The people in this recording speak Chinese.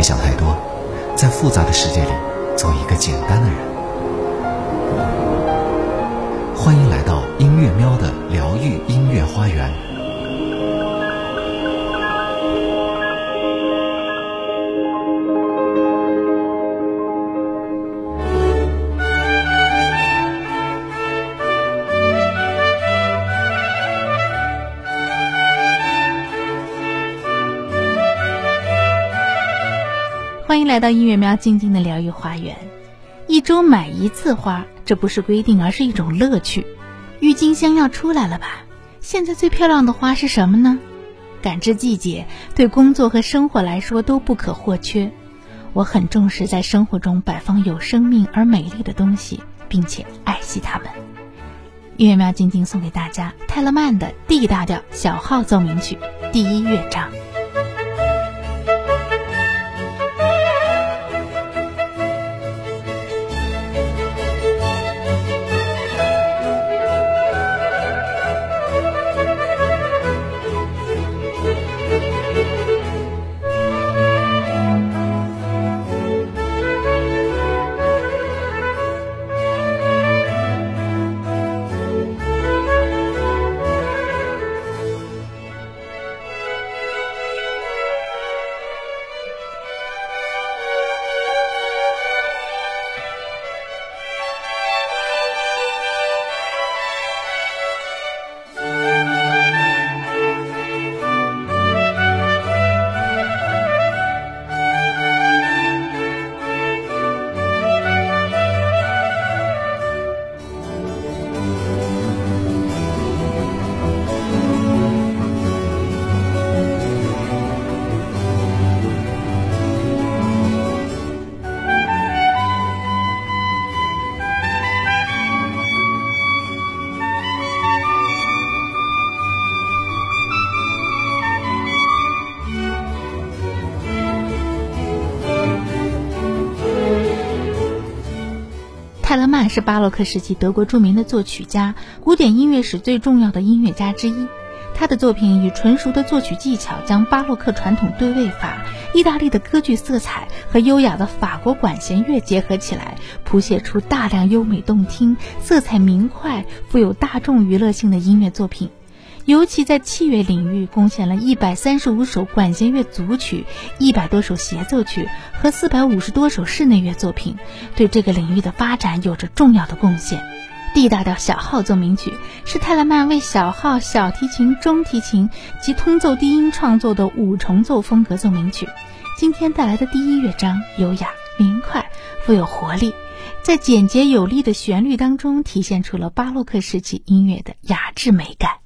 别想太多，在复杂的世界里做一个简单的人。欢迎来到音乐喵的疗愈音乐花园。欢迎来到音乐喵静静的疗愈花园。一周买一次花，这不是规定，而是一种乐趣。郁金香要出来了吧？现在最漂亮的花是什么呢？感知季节，对工作和生活来说都不可或缺。我很重视在生活中摆放有生命而美丽的东西，并且爱惜它们。音乐喵静静送给大家泰勒曼的 D 大调小号奏鸣曲第一乐章。泰勒曼是巴洛克时期德国著名的作曲家，古典音乐史最重要的音乐家之一。他的作品以纯熟的作曲技巧，将巴洛克传统对位法、意大利的歌剧色彩和优雅的法国管弦乐结合起来，谱写出大量优美动听、色彩明快、富有大众娱乐性的音乐作品。尤其在器乐领域，贡献了一百三十五首管弦乐组曲、一百多首协奏曲和四百五十多首室内乐作品，对这个领域的发展有着重要的贡献。D 大调小号奏鸣曲是泰勒曼为小号、小提琴、中提琴及通奏低音创作的五重奏风格奏鸣曲。今天带来的第一乐章优雅、明快、富有活力，在简洁有力的旋律当中，体现出了巴洛克时期音乐的雅致美感。